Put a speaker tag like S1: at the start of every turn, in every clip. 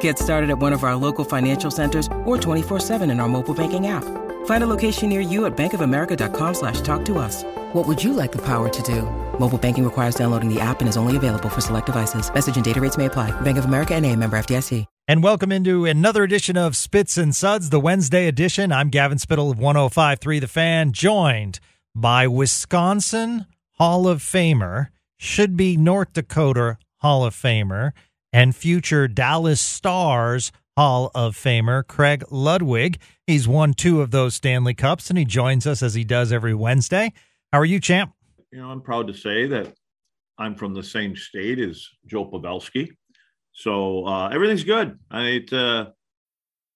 S1: Get started at one of our local financial centers or 24-7 in our mobile banking app. Find a location near you at bankofamerica.com slash talk to us. What would you like the power to do? Mobile banking requires downloading the app and is only available for select devices. Message and data rates may apply. Bank of America and a member FDIC.
S2: And welcome into another edition of Spits and Suds, the Wednesday edition. I'm Gavin Spittle of 105.3 The Fan, joined by Wisconsin Hall of Famer, should be North Dakota Hall of Famer, and future Dallas Stars Hall of Famer Craig Ludwig. He's won two of those Stanley Cups, and he joins us as he does every Wednesday. How are you, champ?
S3: You know, I'm proud to say that I'm from the same state as Joe Pavelski. So uh, everything's good. I uh,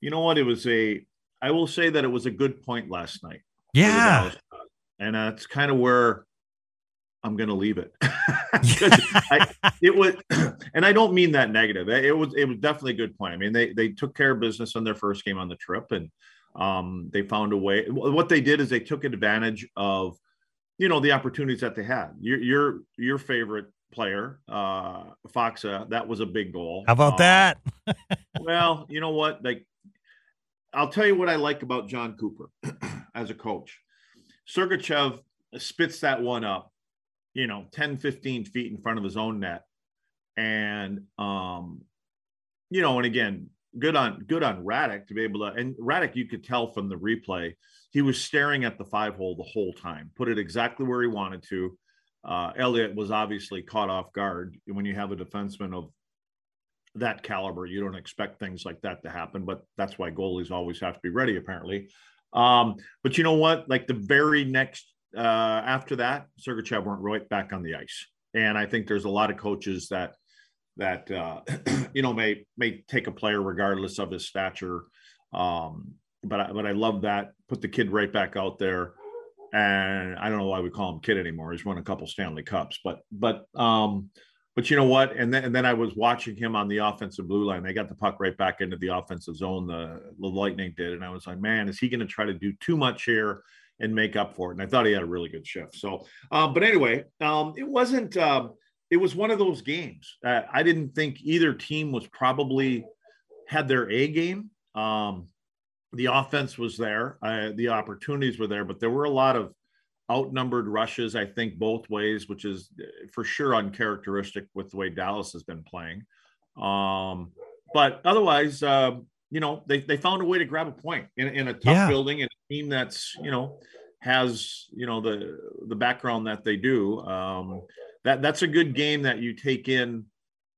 S3: You know what? It was a. I will say that it was a good point last night.
S2: Yeah.
S3: And that's kind of where I'm going to leave it. I, it was, and I don't mean that negative. It was it was definitely a good point. I mean, they they took care of business on their first game on the trip, and um, they found a way. What they did is they took advantage of, you know, the opportunities that they had. Your your your favorite player, uh, Faksa, that was a big goal.
S2: How about
S3: Um,
S2: that?
S3: well, you know what? Like, I'll tell you what I like about Jon Cooper as a coach. Sergachev spits that one up, you know, 10, 15 feet in front of his own net. And, um, you know, and again, good on good on Radek to be able to and Radek, you could tell from the replay, he was staring at the five hole the whole time, put it exactly where he wanted to. Uh, Elliott was obviously caught off guard when you have a defenseman of that caliber. You don't expect things like that to happen, but that's why goalies always have to be ready, apparently. Um, but you know what? Like the very next uh, after that, Sergachev went right back on the ice, and I think there's a lot of coaches that that uh, you know may may take a player regardless of his stature. Um, but I, but I love that. Put the kid right back out there, and I don't know why we call him kid anymore. He's won a couple Stanley Cups, but but um, but you know what? And then, and then I was watching him on the offensive blue line. They got the puck right back into the offensive zone. The, the Lightning did, and I was like, man, is he going to try to do too much here and make up for it? And I thought he had a really good shift. So, um, but anyway, um, it wasn't. Um, it was one of those games. Uh, I didn't think either team was probably had their A game. Um, the offense was there, uh, the opportunities were there, but there were a lot of outnumbered rushes, I think, both ways, which is uh, for sure uncharacteristic with the way Dallas has been playing. Um, but otherwise, uh, you know, they, they found a way to grab a point in, in a tough
S2: Yeah.
S3: building and a team that's, you know, has, you know, the, the background that they do. Um, that that's a good game that you take in,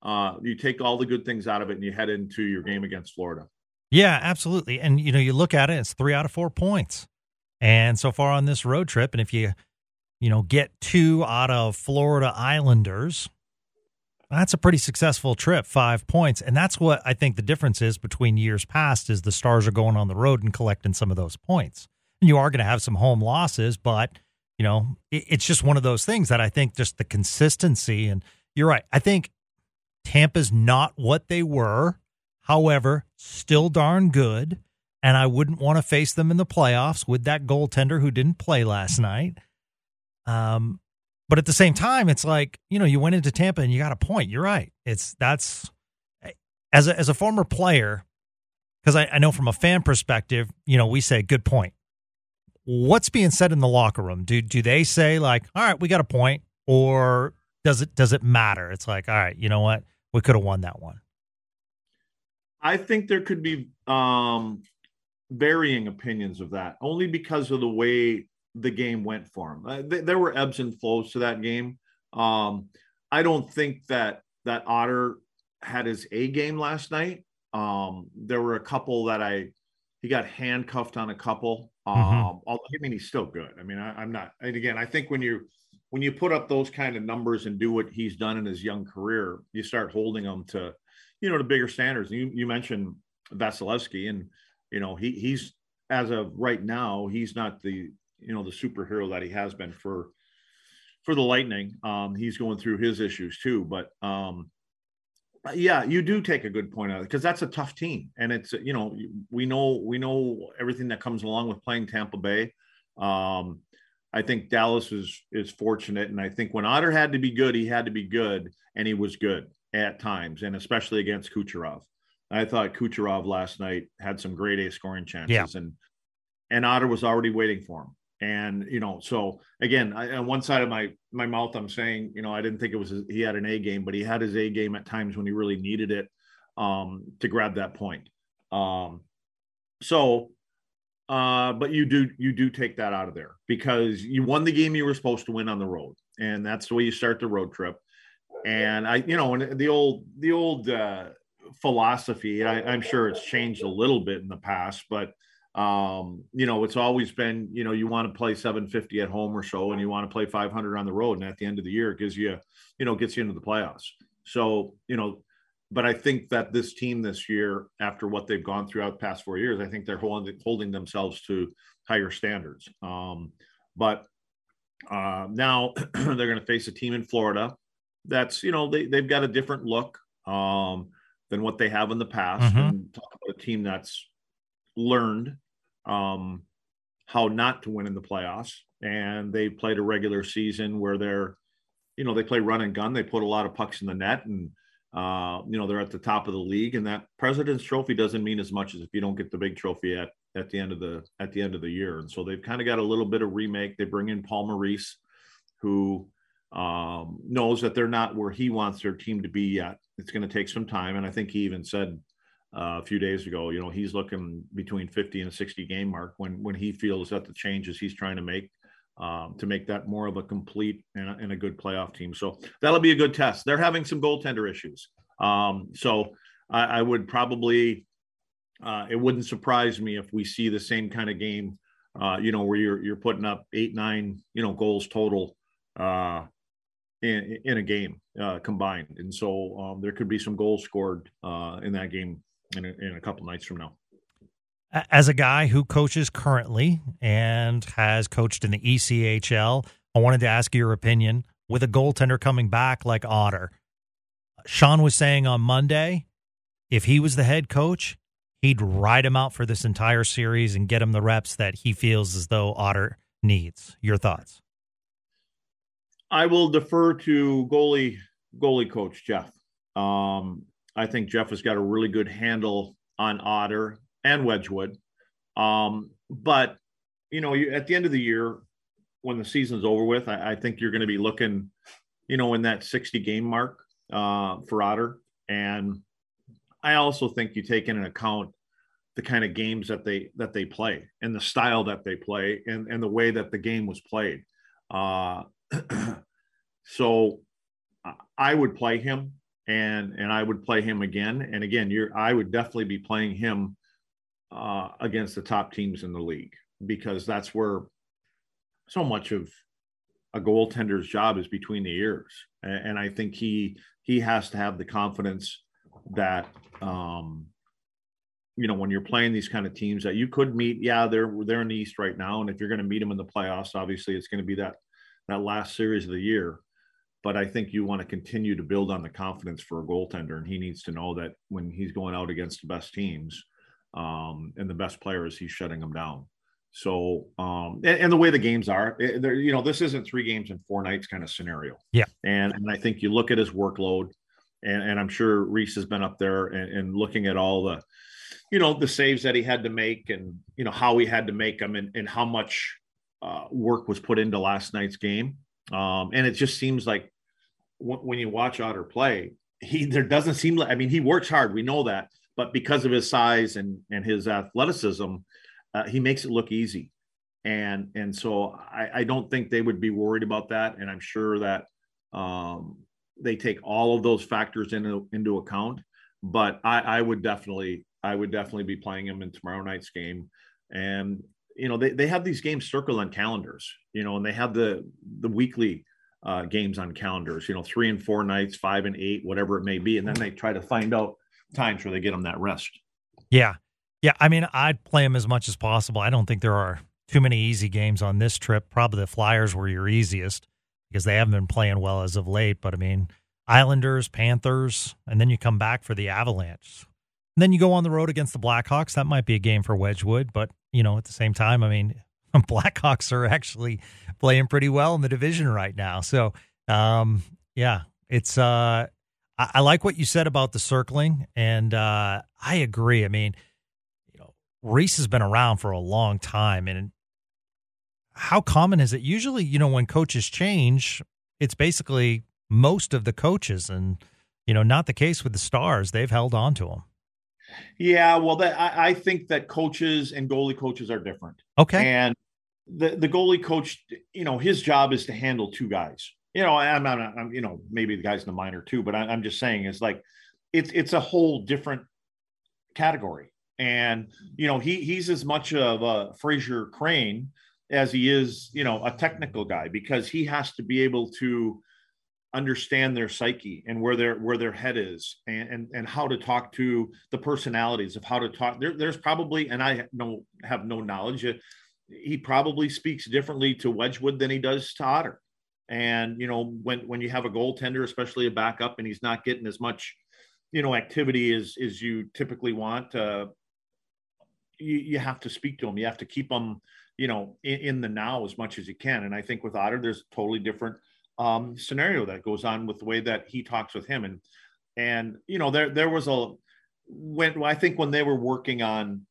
S3: uh, you take all the good things out of it and you head into your game against Florida.
S2: Yeah, absolutely. And you know, you look at it, it's three out of four points. And so far on this road trip, and if you, you know, get two out of Florida Islanders, that's a pretty successful trip, five points. And that's what I think the difference is between years past is the stars are going on the road and collecting some of those points. And you are going to have some home losses, but you know, it, it's just one of those things that I think just the consistency and you're right. I think Tampa's not what they were. However, still darn good. And I wouldn't want to face them in the playoffs with that goaltender who didn't play last night. Um, But at the same time, it's like, you know, you went into Tampa and you got a point. You're right. It's that's as a, as a former player, because I, I know from a fan perspective, you know, we say good point. What's being said in the locker room? Do do they say like, all right, we got a point, or does it does it matter? It's like, all right, you know what, we could have won that one.
S3: I think there could be um, varying opinions of that, only because of the way the game went for him. Uh, th- there were ebbs and flows to that game. Um, I don't think that that Otter had his A game last night. Um, there were a couple that I he got handcuffed on a couple. Um, mm-hmm. I mean, he's still good. I mean, I, am not. And again, I think when you when you put up those kind of numbers and do what he's done in his young career, you start holding him to, you know, the bigger standards. You you mentioned Vasilevskiy, and you know he he's as of right now he's not the you know the superhero that he has been for for the Lightning. Um, he's going through his issues too, but um, yeah, you do take a good point out because that's a tough team, and it's you know we know we know everything that comes along with playing Tampa Bay. Um, I think Dallas is is fortunate, and I think when Otter had to be good, he had to be good, and he was good at times, and especially against Kucherov. I thought Kucherov last night had some great A scoring chances, yeah. and and Otter was already waiting for him. And you know so again I, on one side of my my mouth i'm saying you know i didn't think it was his, he had an a game but he had his a game at times when he really needed it um to grab that point. Um so uh but you do you do take that out of there because you won the game you were supposed to win on the road and that's the way you start the road trip. And i you know and the old the old uh philosophy I, i'm sure it's changed a little bit in the past but um you know it's always been you know you want to play 750 at home or so and you want to play 500 on the road and at the end of the year it gives you you know gets you into the playoffs. So you know but i think that this team this year after what they've gone throughout the past four years i think they're holding holding themselves to higher standards. Um but uh now they're going to face a team in florida that's you know they, they've got a different look. Um than what they have in the past mm-hmm. and talk about a team that's learned um, how not to win in the playoffs, and they played a regular season where they're, you know, they play run and gun. They put a lot of pucks in the net, and uh, you know they're at the top of the league. And that President's Trophy doesn't mean as much as if you don't get the big trophy at at the end of the at the end of the year. And so they've kind of got a little bit of remake. They bring in Paul Maurice, who um, knows that they're not where he wants their team to be yet. It's going to take some time, and I think he even said uh, a few days ago. You know, he's looking between 50 and 60 game mark when when he feels that the changes he's trying to make um, to make that more of a complete and a, and a, good playoff team. So that'll be a good test. They're having some goaltender issues. Um, so I, I, would probably uh, it wouldn't surprise me if we see the same kind of game. Uh, you know, where you're you're putting up eight nine you know goals total. Uh, in, in a game uh, combined, and so um, there could be some goals scored uh, in that game in a, in a couple nights from now.
S2: As a guy who coaches currently and has coached in the ECHL, I wanted to ask your opinion with a goaltender coming back like Otter. Sean was saying on Monday, if he was the head coach, he'd ride him out for this entire series and get him the reps that he feels as though Otter needs. Your thoughts?
S3: I will defer to goalie goalie coach Jeff. Um, I think Jeff has got a really good handle on Otter and Wedgewood. Um, but you know, you, at the end of the year, when the season's over with, I, I think you're going to be looking, you know, in that 60 game mark uh, for Otter. And I also think you take into account the kind of games that they that they play and the style that they play and, and the way that the game was played. Uh, so I would play him and and I would play him again. And again, you're I would definitely be playing him uh, against the top teams in the league because that's where so much of a goaltender's job is between the ears, and, and I think he he has to have the confidence that um, you know when you're playing these kind of teams that you could meet. Yeah, they're they're in the East right now, and if you're going to meet them in the playoffs, obviously it's going to be that that last series of the year but I think you want to continue to build on the confidence for a goaltender, and he needs to know that when he's going out against the best teams um, and the best players, he's shutting them down. So, um, and, and, the way the games are, eh, you know, this isn't three games in four nights kind of scenario.
S2: Yeah.
S3: And, and I think you look at his workload, and, and I'm sure Reese has been up there and, and, looking at all the, you know, the saves that he had to make and, you know, how he had to make them and, and how much uh, work was put into last night's game. Um, and it just seems like w- when you watch Otter play, he there doesn't seem like I mean he works hard, we know that, but because of his size and and his athleticism, uh, he makes it look easy. And and so I, I don't think they would be worried about that, and I'm sure that um, they take all of those factors into into account. But I, I would definitely I would definitely be playing him in tomorrow night's game, and you know they, they have these games circled on calendars, you know, and they have the the weekly uh, games on calendars, you know, three and four nights, five and eight, whatever it may be. And then they try to find out times where they get them that rest.
S2: Yeah. Yeah. I mean, I'd play them as much as possible. I don't think there are too many easy games on this trip. Probably the Flyers were your easiest because they haven't been playing well as of late. But I mean, Islanders, Panthers, and then you come back for the Avalanche. And then you go on the road against the Blackhawks. That might be a game for Wedgewood. But, you know, at the same time, I mean, Blackhawks are actually playing pretty well in the division right now. So, um, yeah, it's uh, I, I, like what you said about the circling, and uh, I agree. I mean, you know, Reese has been around for a long time, and how common is it? Usually, you know, when coaches change, it's basically most of the coaches, and you know, not the case with the stars. They've held on to them.
S3: Yeah, well, that I, I, think that coaches and goalie coaches are different.
S2: Okay,
S3: and the the goalie coach, you know, his job is to handle two guys. You know, I'm, I'm, I'm you know, maybe the guys in the minor too, but I, I'm just saying, it's like it's it's a whole different category. And you know, he he's as much of a Frasier Crane as he is, you know, a technical guy because he has to be able to understand their psyche and where their where their head is and and, and how to talk to the personalities of how to talk. There, there's probably and i no have no knowledge uh, he probably speaks differently to wedgewood than he does to otter. And you know when when you have a goaltender especially a backup and he's not getting as much you know activity as as you typically want uh you, you have to speak to him. You have to keep him you know in, in the now as much as you can. And i think with otter there's totally different um, scenario that goes on with the way that he talks with him. And and you know there there was a when I think when they were working on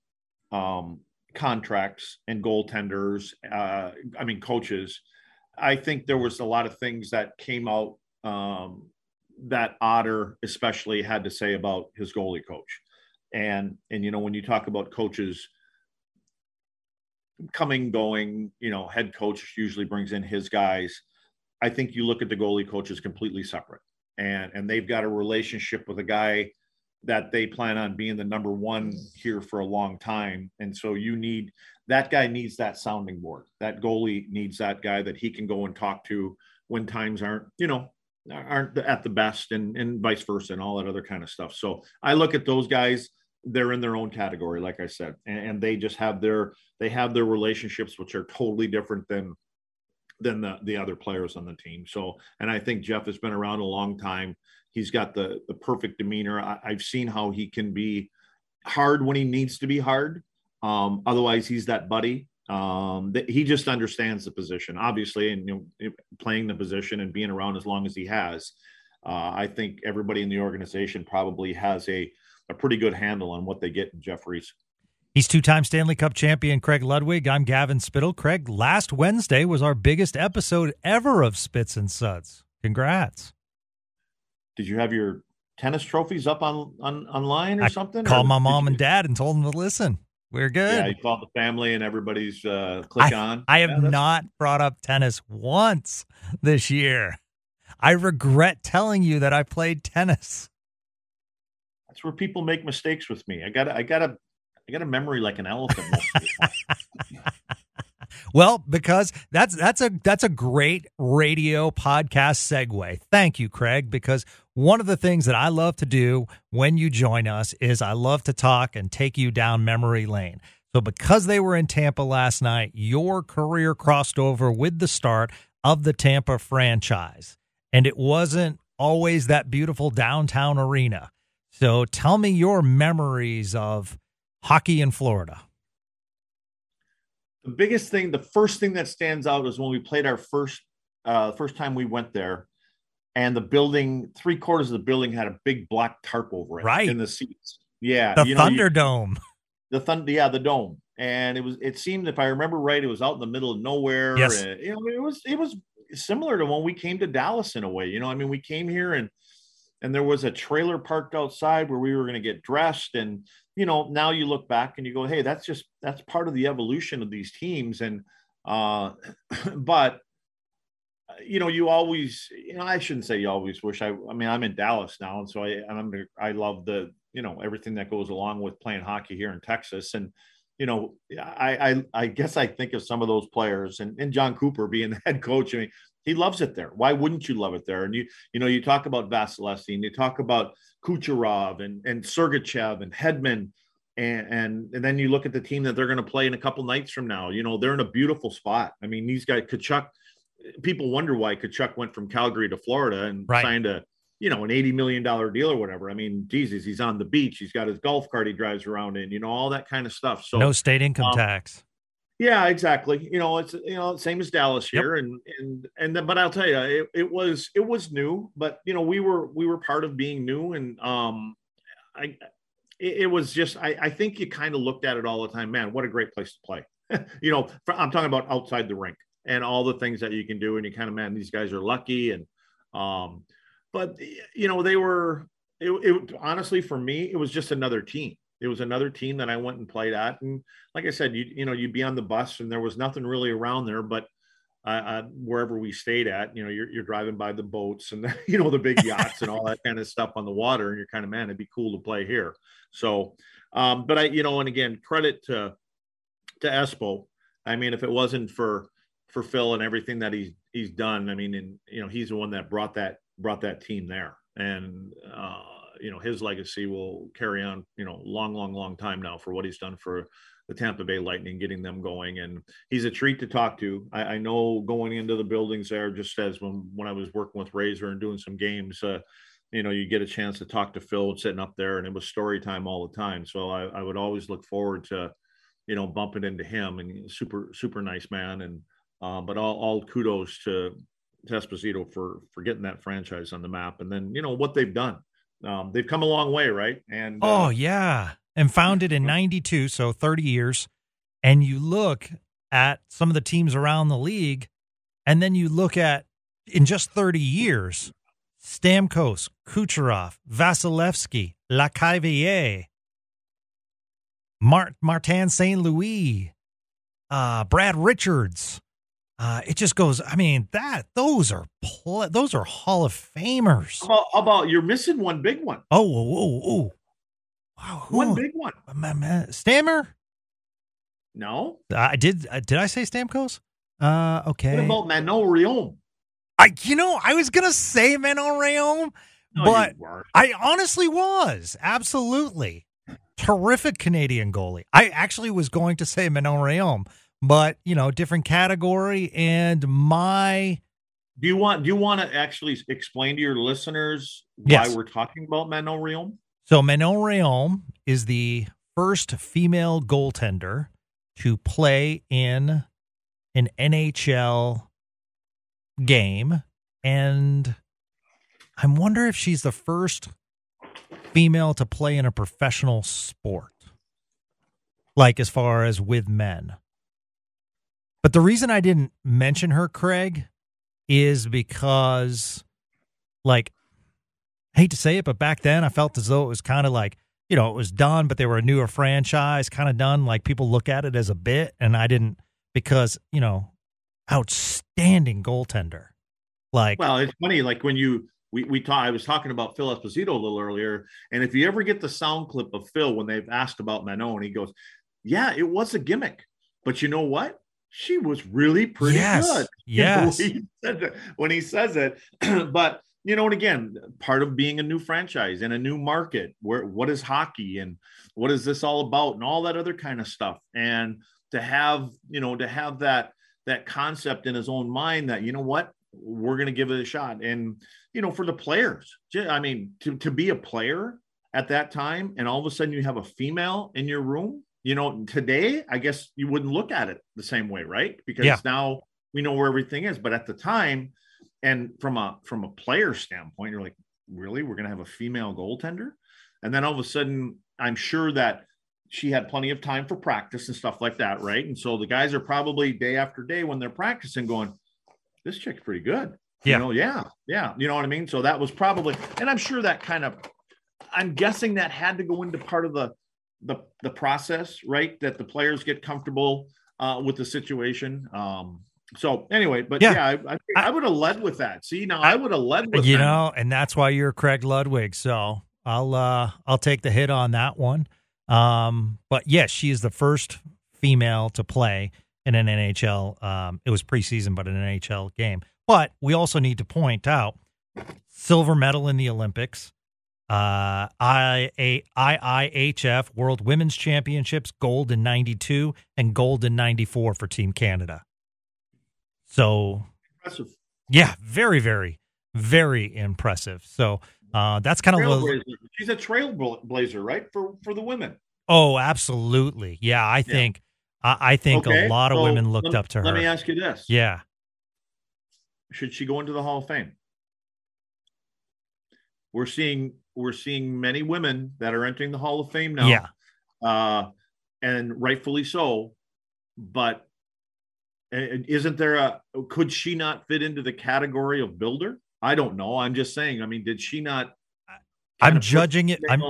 S3: um, contracts and goaltenders, uh, I mean coaches, I think there was a lot of things that came out um, that Otter especially had to say about his goalie coach. And and you know when you talk about coaches coming going, you know head coach usually brings in his guys I think you look at the goalie coach as completely separate, and and they've got a relationship with a guy that they plan on being the number one here for a long time, and so you need that guy needs that sounding board. That goalie needs that guy that he can go and talk to when times aren't you know aren't at the best, and and vice versa, and all that other kind of stuff. So I look at those guys they're in their own category like i said and, and, they just have their they have their relationships which are totally different than than the, the other players on the team. So, and I think Jeff has been around a long time. He's got the the perfect demeanor. I, have seen how he can be hard when he needs to be hard. Um, otherwise, he's that buddy. Um, that he just understands the position, obviously, and you know, playing the position and being around as long as he has. Uh, I think everybody in the organization probably has a a pretty good handle on what they get in Jeff Reese.
S2: He's two time Stanley Cup champion Craig Ludwig. I'm Gavin Spittle. Craig, last Wednesday was our biggest episode ever of Spits and Suds. Congrats.
S3: Did you have your tennis trophies up on, on online or I something?
S2: Called
S3: or
S2: my mom and dad and told them to listen. We're good.
S3: Yeah, you called the family and everybody's uh, click
S2: I,
S3: on.
S2: I have
S3: yeah,
S2: not brought up tennis once this year. I regret telling you that I played tennis.
S3: That's where people make mistakes with me. I gotta I got to I got a memory like an elephant.
S2: well, because that's that's a that's a great radio podcast segue. Thank you, Craig, because one of the things that I love to do when you join us is I love to talk and take you down memory lane. So because they were in Tampa last night, your career crossed over with the start of the Tampa franchise. And it wasn't always that beautiful downtown arena. So tell me your memories of hockey in Florida?
S3: The biggest thing, the first thing that stands out is when we played our first uh first time we went there, and the building, three quarters of the building had a big black tarp over it,
S2: Right.
S3: in the seats. Yeah,
S2: The
S3: you know, you-
S2: Thunderdome.
S3: the thunder yeah the dome and it was it seemed if i remember right it was out in the middle of nowhere
S2: Yes.
S3: and, you know it was it was similar to when we came to dallas in a way you know i mean we came here and and there was a trailer parked outside where we were going to get dressed and you know now you look back and you go hey that's just that's part of the evolution of these teams. And uh but you know you always you know i shouldn't say you always wish. I i mean i'm in dallas now. And so i i'm i love the you know everything that goes along with playing hockey here in texas. And you know i i, I guess i think of some of those players and, and jon cooper being the head coach. I mean he loves it there why wouldn't you love it there and you you know you talk about vasilevskiy and you talk about kucherov and and sergachev and hedman and, and and then you look at the team that they're going to play in a couple nights from now you know they're in a beautiful spot i mean these guys Tkachuk people wonder why Tkachuk went from Calgary to Florida and
S2: Right.
S3: signed a, you know, an $80 million deal or whatever. I mean, Jesus, he's on the beach. He's got his golf cart he drives around in, you know, all that kind of stuff. So
S2: no state income
S3: um,
S2: tax.
S3: Yeah, exactly. You know, it's you know same as Dallas
S2: Yep.
S3: here, and and and then, but I'll tell you, it, it was it was new, but you know we were we were part of being new, and um, I it, it was just I I think you kind of looked at it all the time, man. What a great place to play. you know, for, I'm talking about outside the rink and all the things that you can do, and you kind of man, these guys are lucky, and um, but you know they were it, it honestly for me it was just another team. It was another team that I went and played at, and like I said, you you know, you'd be on the bus and there was nothing really around there, but uh, uh, wherever we stayed at, you know, you're, you're driving by the boats and you know the big yachts and all that kind of stuff on the water, and you're kind of man, it'd be cool to play here. So, um, but I, you know, and again, credit to to Espo. I mean, if it wasn't for for Phil and everything that he's he's done, I mean, and you know, he's the one that brought that brought that team there, and uh, you know, his legacy will carry on, you know, long, long, long time now for what he's done for the Tampa Bay Lightning, getting them going, and he's a treat to talk to. I, I know going into the buildings there, just as when when I was working with Razor and doing some games. Uh, you know, you get a chance to talk to Phil sitting up there, and it was story time all the time. So I, I would always look forward to, you know, bumping into him. And super, super nice man. And um, but all, all kudos to, to Esposito for for getting that franchise on the map. And then you know what they've done. Um, they've come a long way, right? And uh,
S2: Oh yeah, and founded in '92, so 30 years. And you look at some of the teams around the league, and then you look at in just 30 years, Stamkos, Kucherov, Vasilevskiy, Lecavalier, Mart- Martin St. Louis, uh, Brad Richards. Uh, it just goes. I mean, that those are pl- those are Hall of Famers.
S3: how about, how about you're missing one big one?
S2: Oh, oh, oh, oh. wow! Who,
S3: One big one.
S2: Ma- ma- Stammer.
S3: No.
S2: I did. Uh, did I say Stamkos? Uh, okay.
S3: What about Manon Rhéaume?
S2: I, you know, I was gonna say Manon Rhéaume,
S3: No,
S2: but. I honestly was absolutely terrific Canadian goalie. I actually was going to say Manon Rhéaume, but you know, different category. And my
S3: Do you want do you want to actually explain to your listeners
S2: Yes.
S3: why we're talking about Manon Rhéaume?
S2: so Manon Rhéaume is the first female goaltender to play in an NHL game, and I wonder if she's the first female to play in a professional sport, like as far as with men. But the reason I didn't mention her, Craig, is because, like, I hate to say it, but back then I felt as though it was kind of like, you know, it was done, but they were a newer franchise, kind of done. Like people look at it as a bit, and I didn't because, you know, outstanding goaltender. Like,
S3: Well, it's funny, like when you we we talk, I was talking about Phil Esposito a little earlier, and if you ever get the sound clip of Phil when they've asked about Manon, he goes, "Yeah, it was a gimmick, but you know what? She was really pretty
S2: Yes,
S3: good."
S2: yes.
S3: when he, when he says it, but you know, and again, part of being a new franchise in a new market, where what is hockey and what is this all about, and all that other kind of stuff, and to have you know to have that that concept in his own mind that you know what we're going to give it a shot and you know for the players i mean to, to be a player at that time and all of a sudden you have a female in your room you know, today, I guess you wouldn't look at it the same way, right? Because
S2: Yeah.
S3: now we know where everything is. But at the time, and from a from a player standpoint, you're like, really, we're gonna have a female goaltender, and then all of a sudden, I'm sure that she had plenty of time for practice and stuff like that, right? And so the guys are probably day after day when they're practicing, going, "This chick's pretty good."
S2: Yeah.
S3: You know, yeah, yeah. You know what I mean? So that was probably, and I'm sure that kind of, I'm guessing that had to go into part of the the the process, right? That the players get comfortable uh, with the situation. Um, so anyway, but
S2: Yeah.
S3: yeah, I, I, I would have led with that. See, now I would have led with
S2: you
S3: that.
S2: know, and that's why you're Craig Ludwig. So I'll uh I'll take the hit on that one. Um, but yes, she is the first female to play in an NHL. Um, it was preseason, but an NHL game. But we also need to point out silver medal in the Olympics, uh, I, A- IIHF World Women's Championships, gold in '92 and gold in '94 for Team Canada. So
S3: Impressive.
S2: yeah, very, very, very impressive. So uh, that's kind of.
S3: She's a trailblazer, right? For for the women.
S2: oh, absolutely, yeah. I think I, I think
S3: Okay,
S2: a lot of
S3: so
S2: women looked
S3: let-
S2: up to her.
S3: Let me ask you this:
S2: Yeah,
S3: should she go into the Hall of Fame? We're seeing we're seeing many women that are entering the Hall of Fame now.
S2: yeah.
S3: uh, and rightfully so. But isn't there a? Could she not fit into the category of builder? I don't know. I'm just saying. I mean, did she not?
S2: I'm
S3: kind of put-
S2: judging it. I'm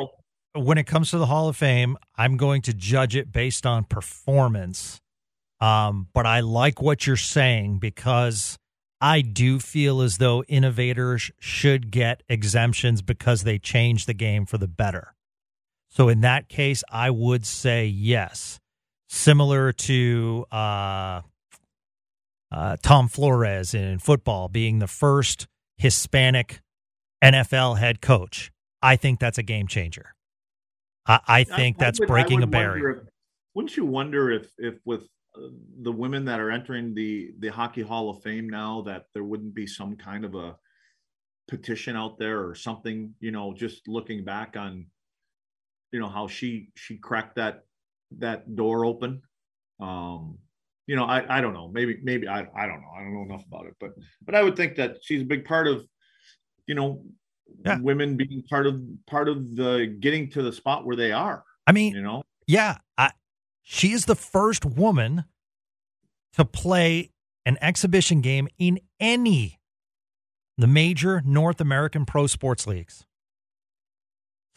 S2: when it comes to the Hall of Fame, I'm going to judge it based on performance. Um, but I like what you're saying because I do feel as though innovators should get exemptions because they change the game for the better. So in that case, I would say yes. Similar to uh, uh, Tom Flores in football being the first Hispanic NFL head coach. I think that's a game changer. I, I think
S3: I
S2: that's
S3: would-
S2: breaking a barrier.
S3: if- wouldn't you wonder if, if with the women that are entering the the Hockey Hall of Fame now, that there wouldn't be some kind of a petition out there or something? You know, just looking back on, you know, how she she cracked that that door open. Um, you know, I I don't know. Maybe maybe I I don't know. I don't know enough about it, but but I would think that she's a big part of, you know.
S2: Yeah.
S3: women being part of part of the getting to the spot where they are
S2: I mean,
S3: you know
S2: Yeah, I, she is the first woman to play an exhibition game in any the major North American pro sports leagues.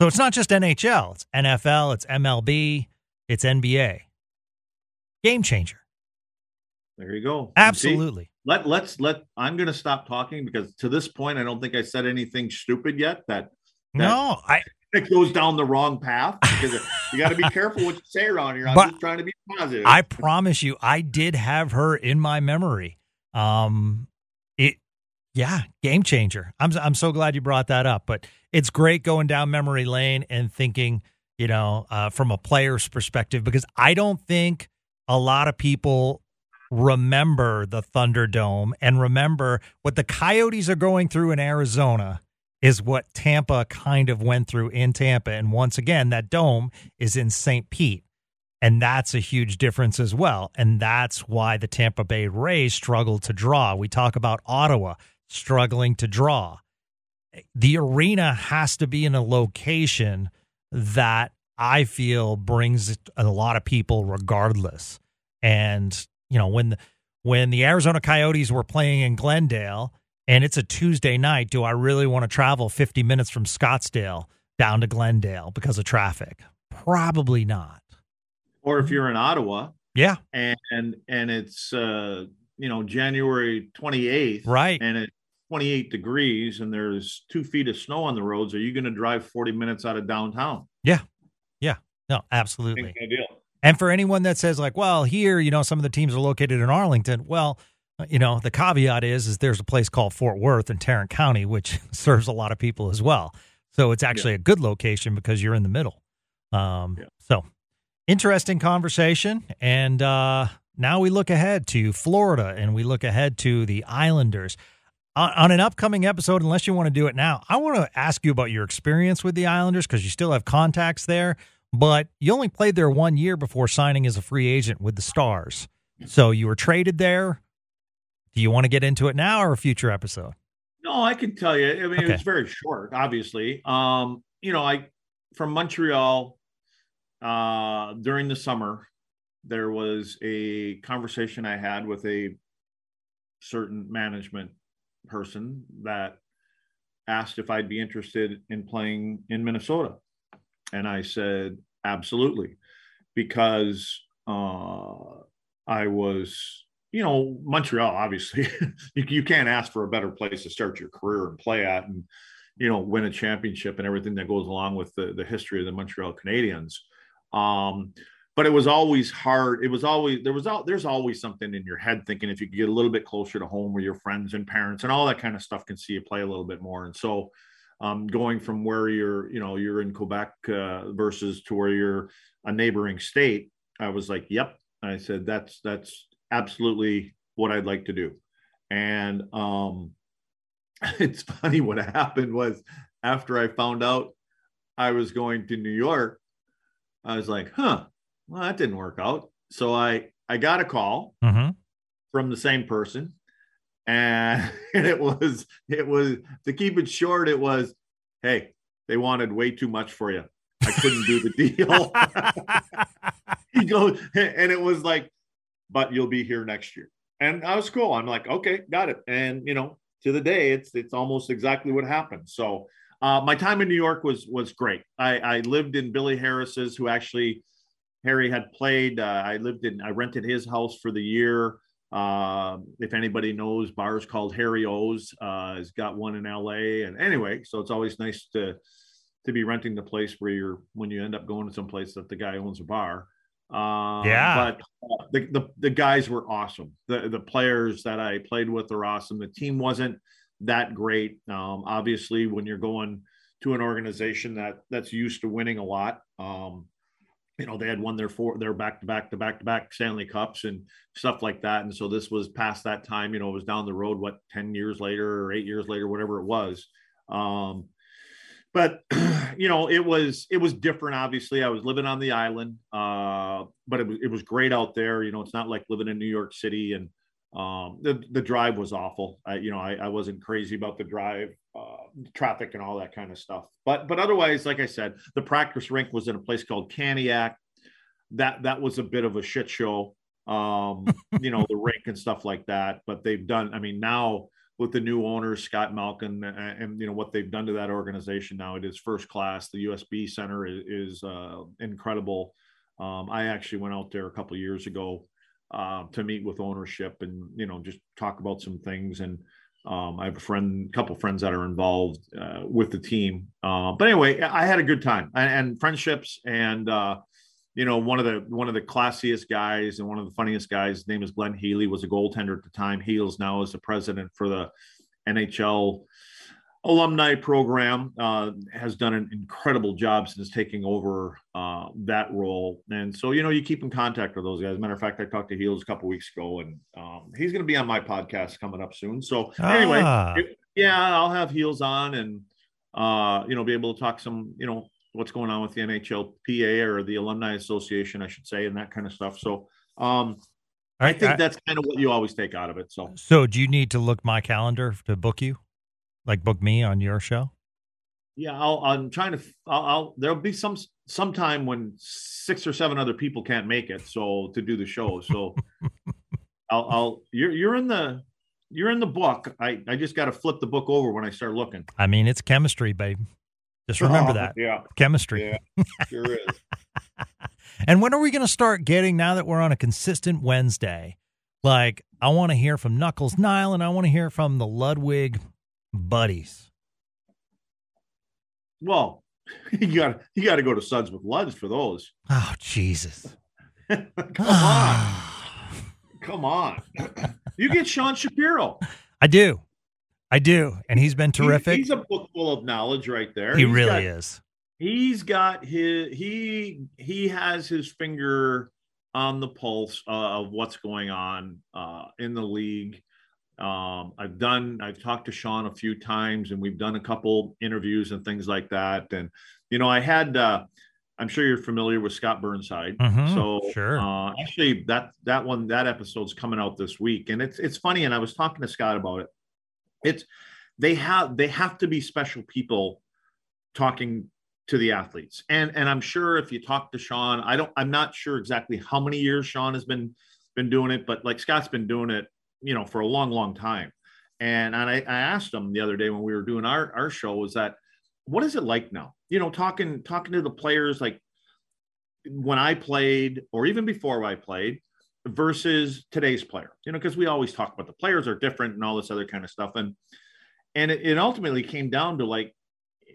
S2: So it's not just NHL, it's NFL, it's MLB, it's NBA. Game changer.
S3: there you go See?
S2: Absolutely.
S3: let let's let i'm going to stop talking because to this point i don't think i said anything stupid yet that
S2: No, I
S3: it goes down the wrong path because you got to be careful what you say around here i'm
S2: But
S3: just trying to be positive
S2: I promise you, I did have her in my memory. Um, it, yeah, game changer. I'm I'm so glad you brought that up. But it's great going down memory lane and thinking, you know, uh, from a player's perspective, because I don't think a lot of people remember the Thunderdome and remember what the Coyotes are going through in Arizona is what Tampa kind of went through in Tampa. And once again, that dome is in St. Pete. And that's a huge difference as well. And that's why the Tampa Bay Rays struggled to draw. We talk about Ottawa struggling to draw. The arena has to be in a location that I feel brings a lot of people regardless. And, you know, when when the Arizona Coyotes were playing in Glendale and it's a Tuesday night, do I really want to travel 50 minutes from Scottsdale down to Glendale because of traffic? Probably not.
S3: or if you're in ottawa
S2: Yeah,
S3: and and, and it's uh you know january 28th
S2: right.
S3: and it's 28 degrees and there's two feet of snow on the roads are you going to drive 40 minutes out of downtown
S2: Yeah,
S3: yeah, No, absolutely.
S2: And for anyone that says like, well, here, you know, some of the teams are located in Arlington. Well, you know, the caveat is is there's a place called Fort Worth in Tarrant County, which serves a lot of people as well. So it's actually a good location because you're in the middle. Um,
S3: Yeah.
S2: So interesting conversation. And uh, now we look ahead to Florida and we look ahead to the Islanders. On, on an upcoming episode, unless you want to do it now, I want to ask you about your experience with the Islanders because you still have contacts there. but you only played there one year before signing as a free agent with the Stars. So you were traded there. Do you want to get into it now or a future episode?
S3: No, I can tell you. I mean,
S2: Okay.
S3: it's very short, obviously. Um, you know, I from Montreal uh during the summer, there was a conversation I had with a certain management person that asked if I'd be interested in playing in Minnesota. And I said, absolutely, because uh, I was, you know, Montreal, obviously, you, you can't ask for a better place to start your career and play at and, you know, win a championship and everything that goes along with the, the history of the Montreal Canadiens. Um, but it was always hard. It was always there was al- there's always something in your head thinking if you could get a little bit closer to home where your friends and parents and all that kind of stuff can see you play a little bit more. And so um, going from where you're, you know, you're in Quebec uh, versus to where you're a neighboring state, I was like, yep. I said that's that's absolutely what I'd like to do. And um, it's funny what happened was after I found out I was going to New York, I was like, huh, well, that didn't work out. So I I got a call
S2: Mm-hmm.
S3: from the same person. And, it was it was to keep it short, it was, hey, they wanted way too much for you. I couldn't do the deal. he goes, and it was like, but you'll be here next year. And I was cool. I'm like, okay, got it. And you know, to the day, it's it's almost exactly what happened. So uh, my time in New York was was great. I, I lived in Billy Harris's, who actually Harry had played. Uh, I lived in, I rented his house for the year. Uh, if anybody knows, bars called Harry O's. Uh, has got one in LA. And anyway, so it's always nice to to be renting the place where you're when you end up going to some place that the guy owns a bar. Uh,
S2: Yeah.
S3: But uh, the, the the guys were awesome. The the players that I played with are awesome. The team wasn't that great. Um, obviously, when you're going to an organization that that's used to winning a lot, um, you know they had won their four their back to back to back to back Stanley Cups and stuff like that. And so this was past that time. You know, it was down the road. What ten years later or eight years later, whatever it was. Um, but you know it was it was different obviously. I was living on the island uh but it was it was great out there. You know it's not like living in new york city and um the the drive was awful. I you know i, I wasn't crazy about the drive uh traffic and all that kind of stuff. But but otherwise like i said the practice rink was in a place called cantiague. That that was a bit of a shit show um you know the rink and stuff like that. But they've done i mean now with the new owners, Scott Malkin, and, and, you know what they've done to that organization now. It is first class. The USB Center is, is uh, incredible. Um, I actually went out there a couple years ago uh, to meet with ownership and you know just talk about some things. And um, I have a friend, couple friends that are involved uh, with the team. Uh, but anyway, I had a good time and, and friendships and. You know, one of the one of the classiest guys and one of the funniest guys. His name is Glenn Healy. Was a goaltender at the time. Heels now is the president for the NHL alumni program. Uh, has done an incredible job since taking over uh, that role. And so, you know, you keep in contact with those guys. Matter of fact, I talked to Heels a couple weeks ago, and um, he's going to be on my podcast coming up soon. So anyway,
S2: Ah.
S3: it- yeah, I'll have Heels on and uh, you know be able to talk some, you know, what's going on with the NHLPA or the Alumni Association, I should say, and that kind of stuff. So um, I
S2: Alright,
S3: think
S2: I-
S3: that's kind of what you always take out of it. So
S2: so do you need to look my calendar to book you? Like book me on your show?
S3: yeah, I'll, I'm trying to. I'll, I'll there'll be some sometime when six or seven other people can't make it, so to do the show. So I'll, I'll you're you're in the you're in the book. I I just got to flip the book over when I start looking.
S2: I mean, it's chemistry, babe. Just remember
S3: Oh,
S2: that.
S3: Yeah,
S2: Chemistry.
S3: yeah, sure is.
S2: And when are we going to start getting now that we're on a consistent Wednesday? Like, I want to hear from Knuckles Nile and I want to hear from the Ludwig buddies.
S3: Well, you got you got to go to Suds with Luds for those.
S2: Oh, Jesus.
S3: come on, come on. you get Sean Shapiro.
S2: I do. I do. And he's been terrific.
S3: he's a book full of knowledge right there.
S2: he
S3: He's
S2: really
S3: got-
S2: is.
S3: He's got his he he has his finger on the pulse uh, of what's going on uh, in the league. Um, I've done I've talked to Sean a few times, and we've done a couple interviews and things like that. And you know, I had uh, I'm sure you're familiar with Scott Burnside.
S2: Mhm,
S3: so
S2: sure.
S3: uh, actually that that one that episode's coming out this week, and it's it's funny. And I was talking to Scott about it. It's they have they have to be special people talking to the athletes, and and I'm sure if you talk to Sean, I don't I'm not sure exactly how many years Sean has been been doing it, but like Scott's been doing it, you know, for a long long time. And, and I, I asked him the other day when we were doing our our show was that what is it like now? You know, talking talking to the players like when I played or even before I played versus today's player. You know, because we always talk about the players are different and all this other kind of stuff. And and it, it ultimately came down to like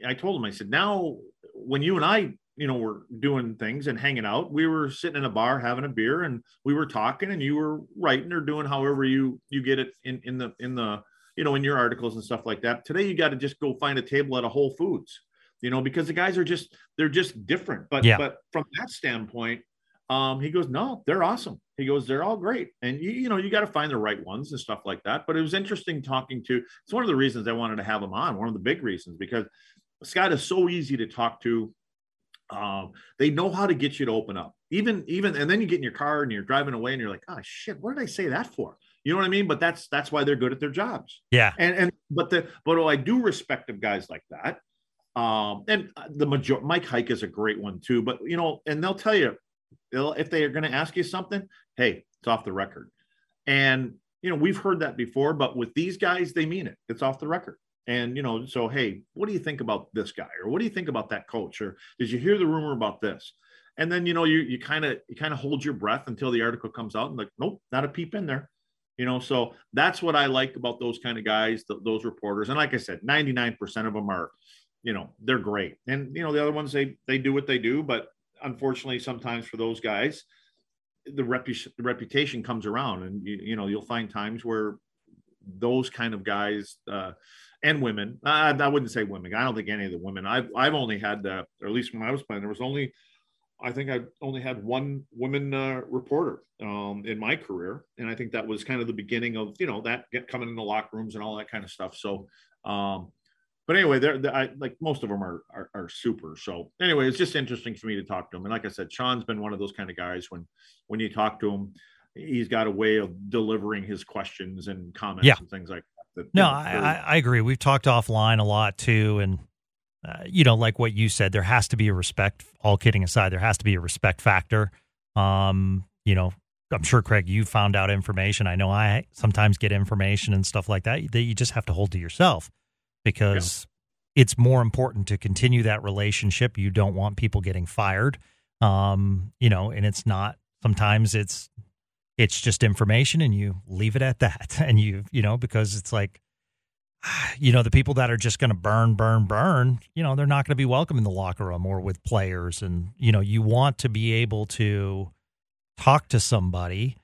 S3: I told him, I said, now when you and I, you know, were doing things and hanging out, we were sitting in a bar having a beer and we were talking and you were writing or doing however you you get it in in the in the you know in your articles and stuff like that. Today you got to just go find a table at a Whole Foods, you know, because the guys are just they're just different. But
S2: Yeah.
S3: but from that standpoint, um, he goes, no, they're awesome. He goes, they're all great, and you you know you got to find the right ones and stuff like that. But it was interesting talking to. It's one of the reasons I wanted to have him on. One of the big reasons because Scott is so easy to talk to. Um, they know how to get you to open up. Even even and then you get in your car and you're driving away and you're like, oh shit, what did I say that for? You know what I mean? But that's that's why they're good at their jobs.
S2: Yeah.
S3: And and but the but I do respect of guys like that. Um, and the major Mike Heika is a great one too. But you know, and they'll tell you they'll, if they are going to ask you something, hey, it's off the record. And you know, we've heard that before, but with these guys, they mean it. It's off the record. And you know, so hey, what do you think about this guy, or what do you think about that coach, or did you hear the rumor about this? And then you know, you you kind of you kind of hold your breath until the article comes out, and like, nope, not a peep in there. You know, so that's what I like about those kind of guys, th- those reporters. And like I said, 99% of them are, you know, they're great. And you know, the other ones they they do what they do, but unfortunately, sometimes for those guys, the, repu- the reputation comes around, and you, you know, you'll find times where those kind of guys uh, and women. I, I wouldn't say women. I don't think any of the women. I've I've only had, uh, or at least when I was playing, there was only, I think I only had one woman uh, reporter um, in my career, and I think that was kind of the beginning of you know that get coming in the locker rooms and all that kind of stuff. So. Um, but anyway, they're, they're I, like most of them are, are are super. So anyway, it's just interesting for me to talk to him. And like I said, Sean's been one of those kind of guys when when you talk to him, he's got a way of delivering his questions and comments
S2: Yeah.
S3: and things like that. that
S2: No,
S3: you know,
S2: I,
S3: very-
S2: I I agree. We've talked offline a lot too, and uh, you know, like what you said, there has to be a respect. All kidding aside, there has to be a respect factor. Um, you know, I'm sure Craig, you found out information. I know I sometimes get information and stuff like that that you just have to hold to yourself because it's more important to continue that relationship. You don't want people getting fired. Um, you know, and it's not. Sometimes it's it's just information and you leave it at that and you you know because it's like you know the people that are just going to burn burn burn you know they're not going to be welcome in the locker room or with players and you know you want to be able to talk to somebody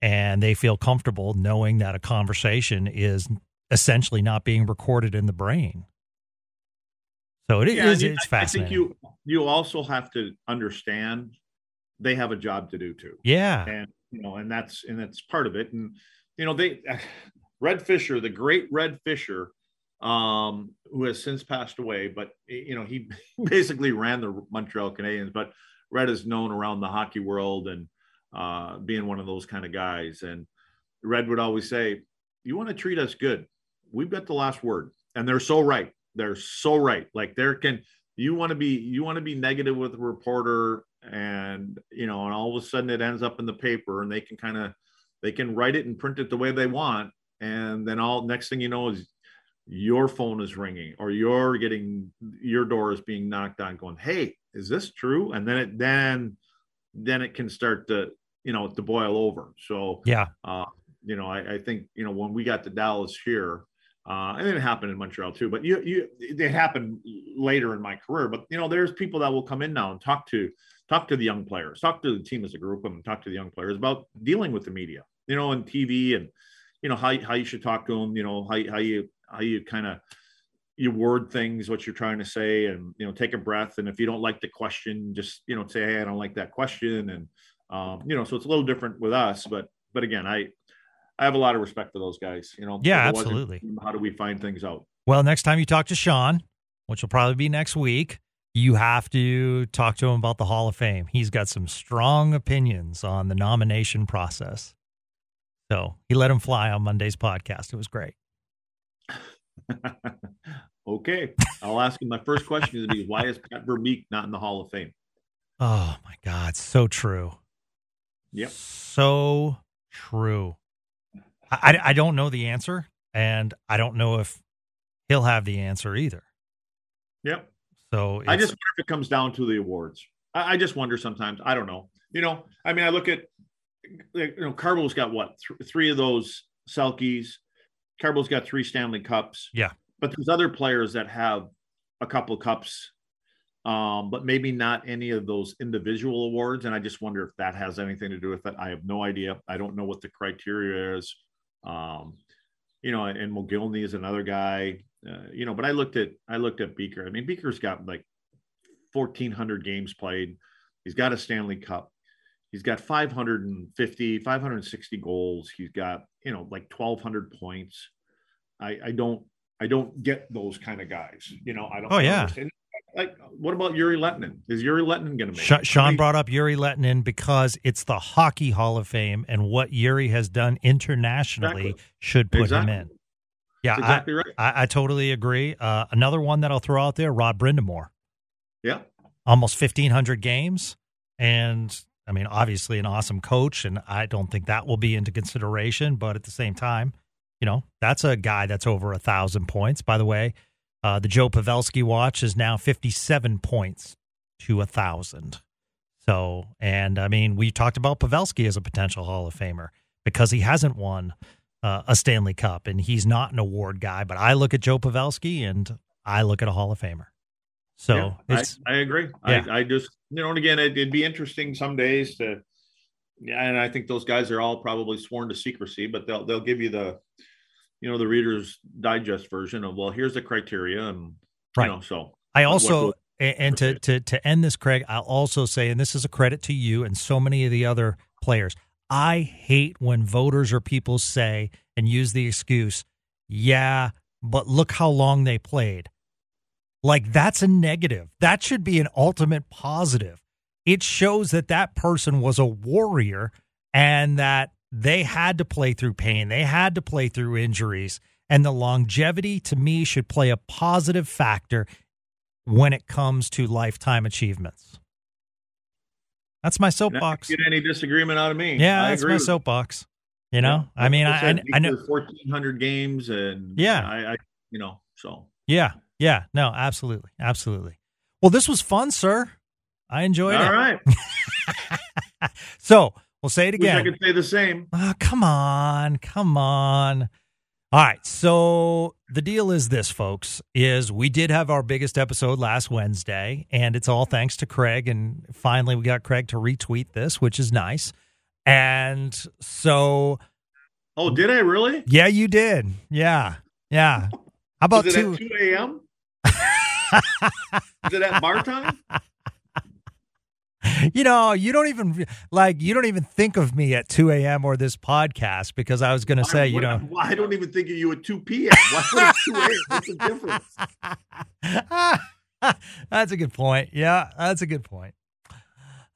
S2: and they feel comfortable knowing that a conversation is essentially not being recorded in the brain. So it is
S3: Yeah, and you-
S2: it's
S3: I- I think you you also have to understand they have a job to do too.
S2: yeah.
S3: And you know and that's and that's part of it. And you know they red fisher the great red fisher um who has since passed away but you know he basically ran the montreal canadiens but red is known around the hockey world and uh being one of those kind of guys. And red would always say you want to treat us good we've got the last word. And they're so right. They're so right. Like there can you want to be you want to be negative with a reporter and you know and all of a sudden it ends up in the paper and they can kind of they can write it and print it the way they want. And then all next thing you know is your phone is ringing or you're getting your door is being knocked on going hey is this true? And then it then then it can start to you know to boil over. So
S2: yeah.
S3: uh, you know, I, I think you know when we got to Dallas here, uh, and it happened in Montreal too. But you, you, it happened later in my career. But you know, there's people that will come in now and talk to talk to the young players, talk to the team as a group, and talk to the young players about dealing with the media, you know, and TV, and you know how how you should talk to them, you know how how you how you kind of you word things what you're trying to say and you know take a breath and if you don't like the question just you know say hey i don't like that question and um, you know so it's a little different with us but but again i i have a lot of respect for those guys you know
S2: Yeah,
S3: If it wasn't,
S2: absolutely.
S3: how do we find things out
S2: Well, next time you talk to Sean, which will probably be next week, you have to talk to him about the Hall of Fame. He's got some strong opinions on the nomination process. So he let him fly on Monday's podcast. It was great.
S3: okay. I'll ask him. My first question is be why is Pat Verbeek not in the Hall of Fame?
S2: Oh my God. So true.
S3: Yep.
S2: So true. I, I don't know the answer, and I don't know if he'll have the answer either.
S3: Yep.
S2: So
S3: I just wonder if it comes down to the awards. I, I, just wonder sometimes. I don't know. You know, I mean, I look at you know, Carbo's got what th- three of those Selkes. Carbo's got three Stanley Cups.
S2: Yeah.
S3: But there's other players that have a couple cups, um, but maybe not any of those individual awards. And I just wonder if that has anything to do with it. I have no idea. I don't know what the criteria is. Um, you know, and Mogilny is another guy. Uh, you know, but I looked at I looked at Beaker. I mean, Beaker's got like 1,400 games played. He's got a Stanley Cup. He's got 550, 560 goals. He's got you know like 1,200 points. I, I don't I don't get those kind of guys. You know, I don't.
S2: Oh yeah.
S3: Understand. Like, what about Jere Lehtinen? Is Jere Lehtinen going to make?
S2: Sean, Sean brought up Jere Lehtinen because it's the Hockey Hall of Fame, and what Jere has done internationally exactly. should put
S3: exactly.
S2: him in. Yeah,
S3: exactly
S2: I,
S3: right.
S2: I, I, totally agree. Uh, another one that I'll throw out there: Rod Brind'Amour.
S3: Yeah,
S2: almost fifteen hundred games, and I mean, obviously an awesome coach, and I don't think that will be into consideration. But at the same time, you know, that's a guy that's over a thousand points. By the way, uh, the Joe Pavelski watch is now fifty-seven points to a thousand. So, and I mean, we talked about Pavelski as a potential Hall of Famer because he hasn't won uh, a Stanley Cup and he's not an award guy. But I look at Joe Pavelski and I look at a Hall of Famer. So
S3: yeah, I, I, agree. Yeah. I, I, just, you know, and again, it, would be interesting some days to, yeah, and I think those guys are all probably sworn to secrecy, but they'll they'll give you the, you know, the Reader's Digest version of well, here's the criteria, and
S2: right.
S3: you know, so
S2: I also and, and to to to end this, Craig, I'll also say, and this is a credit to you and so many of the other players. I hate when voters or people say and use the excuse, yeah, but look how long they played. Like that's a negative. That should be an ultimate positive. It shows that that person was a warrior and that they had to play through pain, they had to play through injuries. And the longevity to me should play a positive factor when it comes to lifetime achievements. That's my soapbox.
S3: Get any disagreement out of me?
S2: Yeah, I that's my soapbox. You know, yeah. I mean, I, I, I know
S3: fourteen hundred games, and
S2: yeah,
S3: I, I, you know, so
S2: yeah, yeah, no, absolutely, absolutely. Well, this was fun, sir. I enjoyed
S3: All
S2: it.
S3: All right.
S2: so we'll say it again.
S3: Wish I could say the same.
S2: Oh, come on, come on. All right. So the deal is this, folks, is we did have our biggest episode last Wednesday, and it's all thanks to Craig. And finally, we got Craig to retweet this, which is nice. And so.
S3: Oh, did I really?
S2: Yeah, you did. Yeah. Yeah. How about two?
S3: 2 a.m.? is it at bar time?
S2: You know, you don't even like you don't even think of me at 2 a.m. or this podcast because I was going to say, I, you know,
S3: I don't even think of you at 2 p.m. Why 2 a.m.? What's the
S2: difference? that's a good point. Yeah, that's a good point.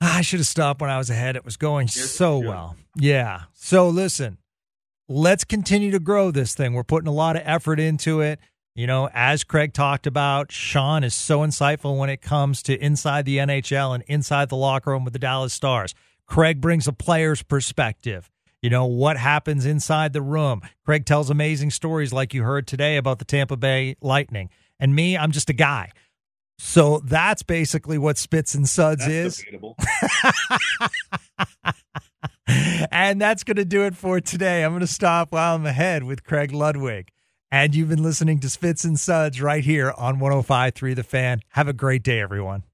S2: Ah, I should have stopped when I was ahead. It was going so well. Yeah. So listen, let's continue to grow this thing. We're putting a lot of effort into it. You know, as Craig talked about, Sean is so insightful when it comes to inside the NHL and inside the locker room with the Dallas Stars. Craig brings a player's perspective. You know, what happens inside the room. Craig tells amazing stories like you heard today about the Tampa Bay Lightning. And me, I'm just a guy. So that's basically what Spits and Suds
S3: that's
S2: is. and that's going to do it for today. I'm going to stop while I'm ahead with Craig Ludwig. And you've been listening to Spits and Suds right here on 105.3 The Fan. Have a great day, everyone.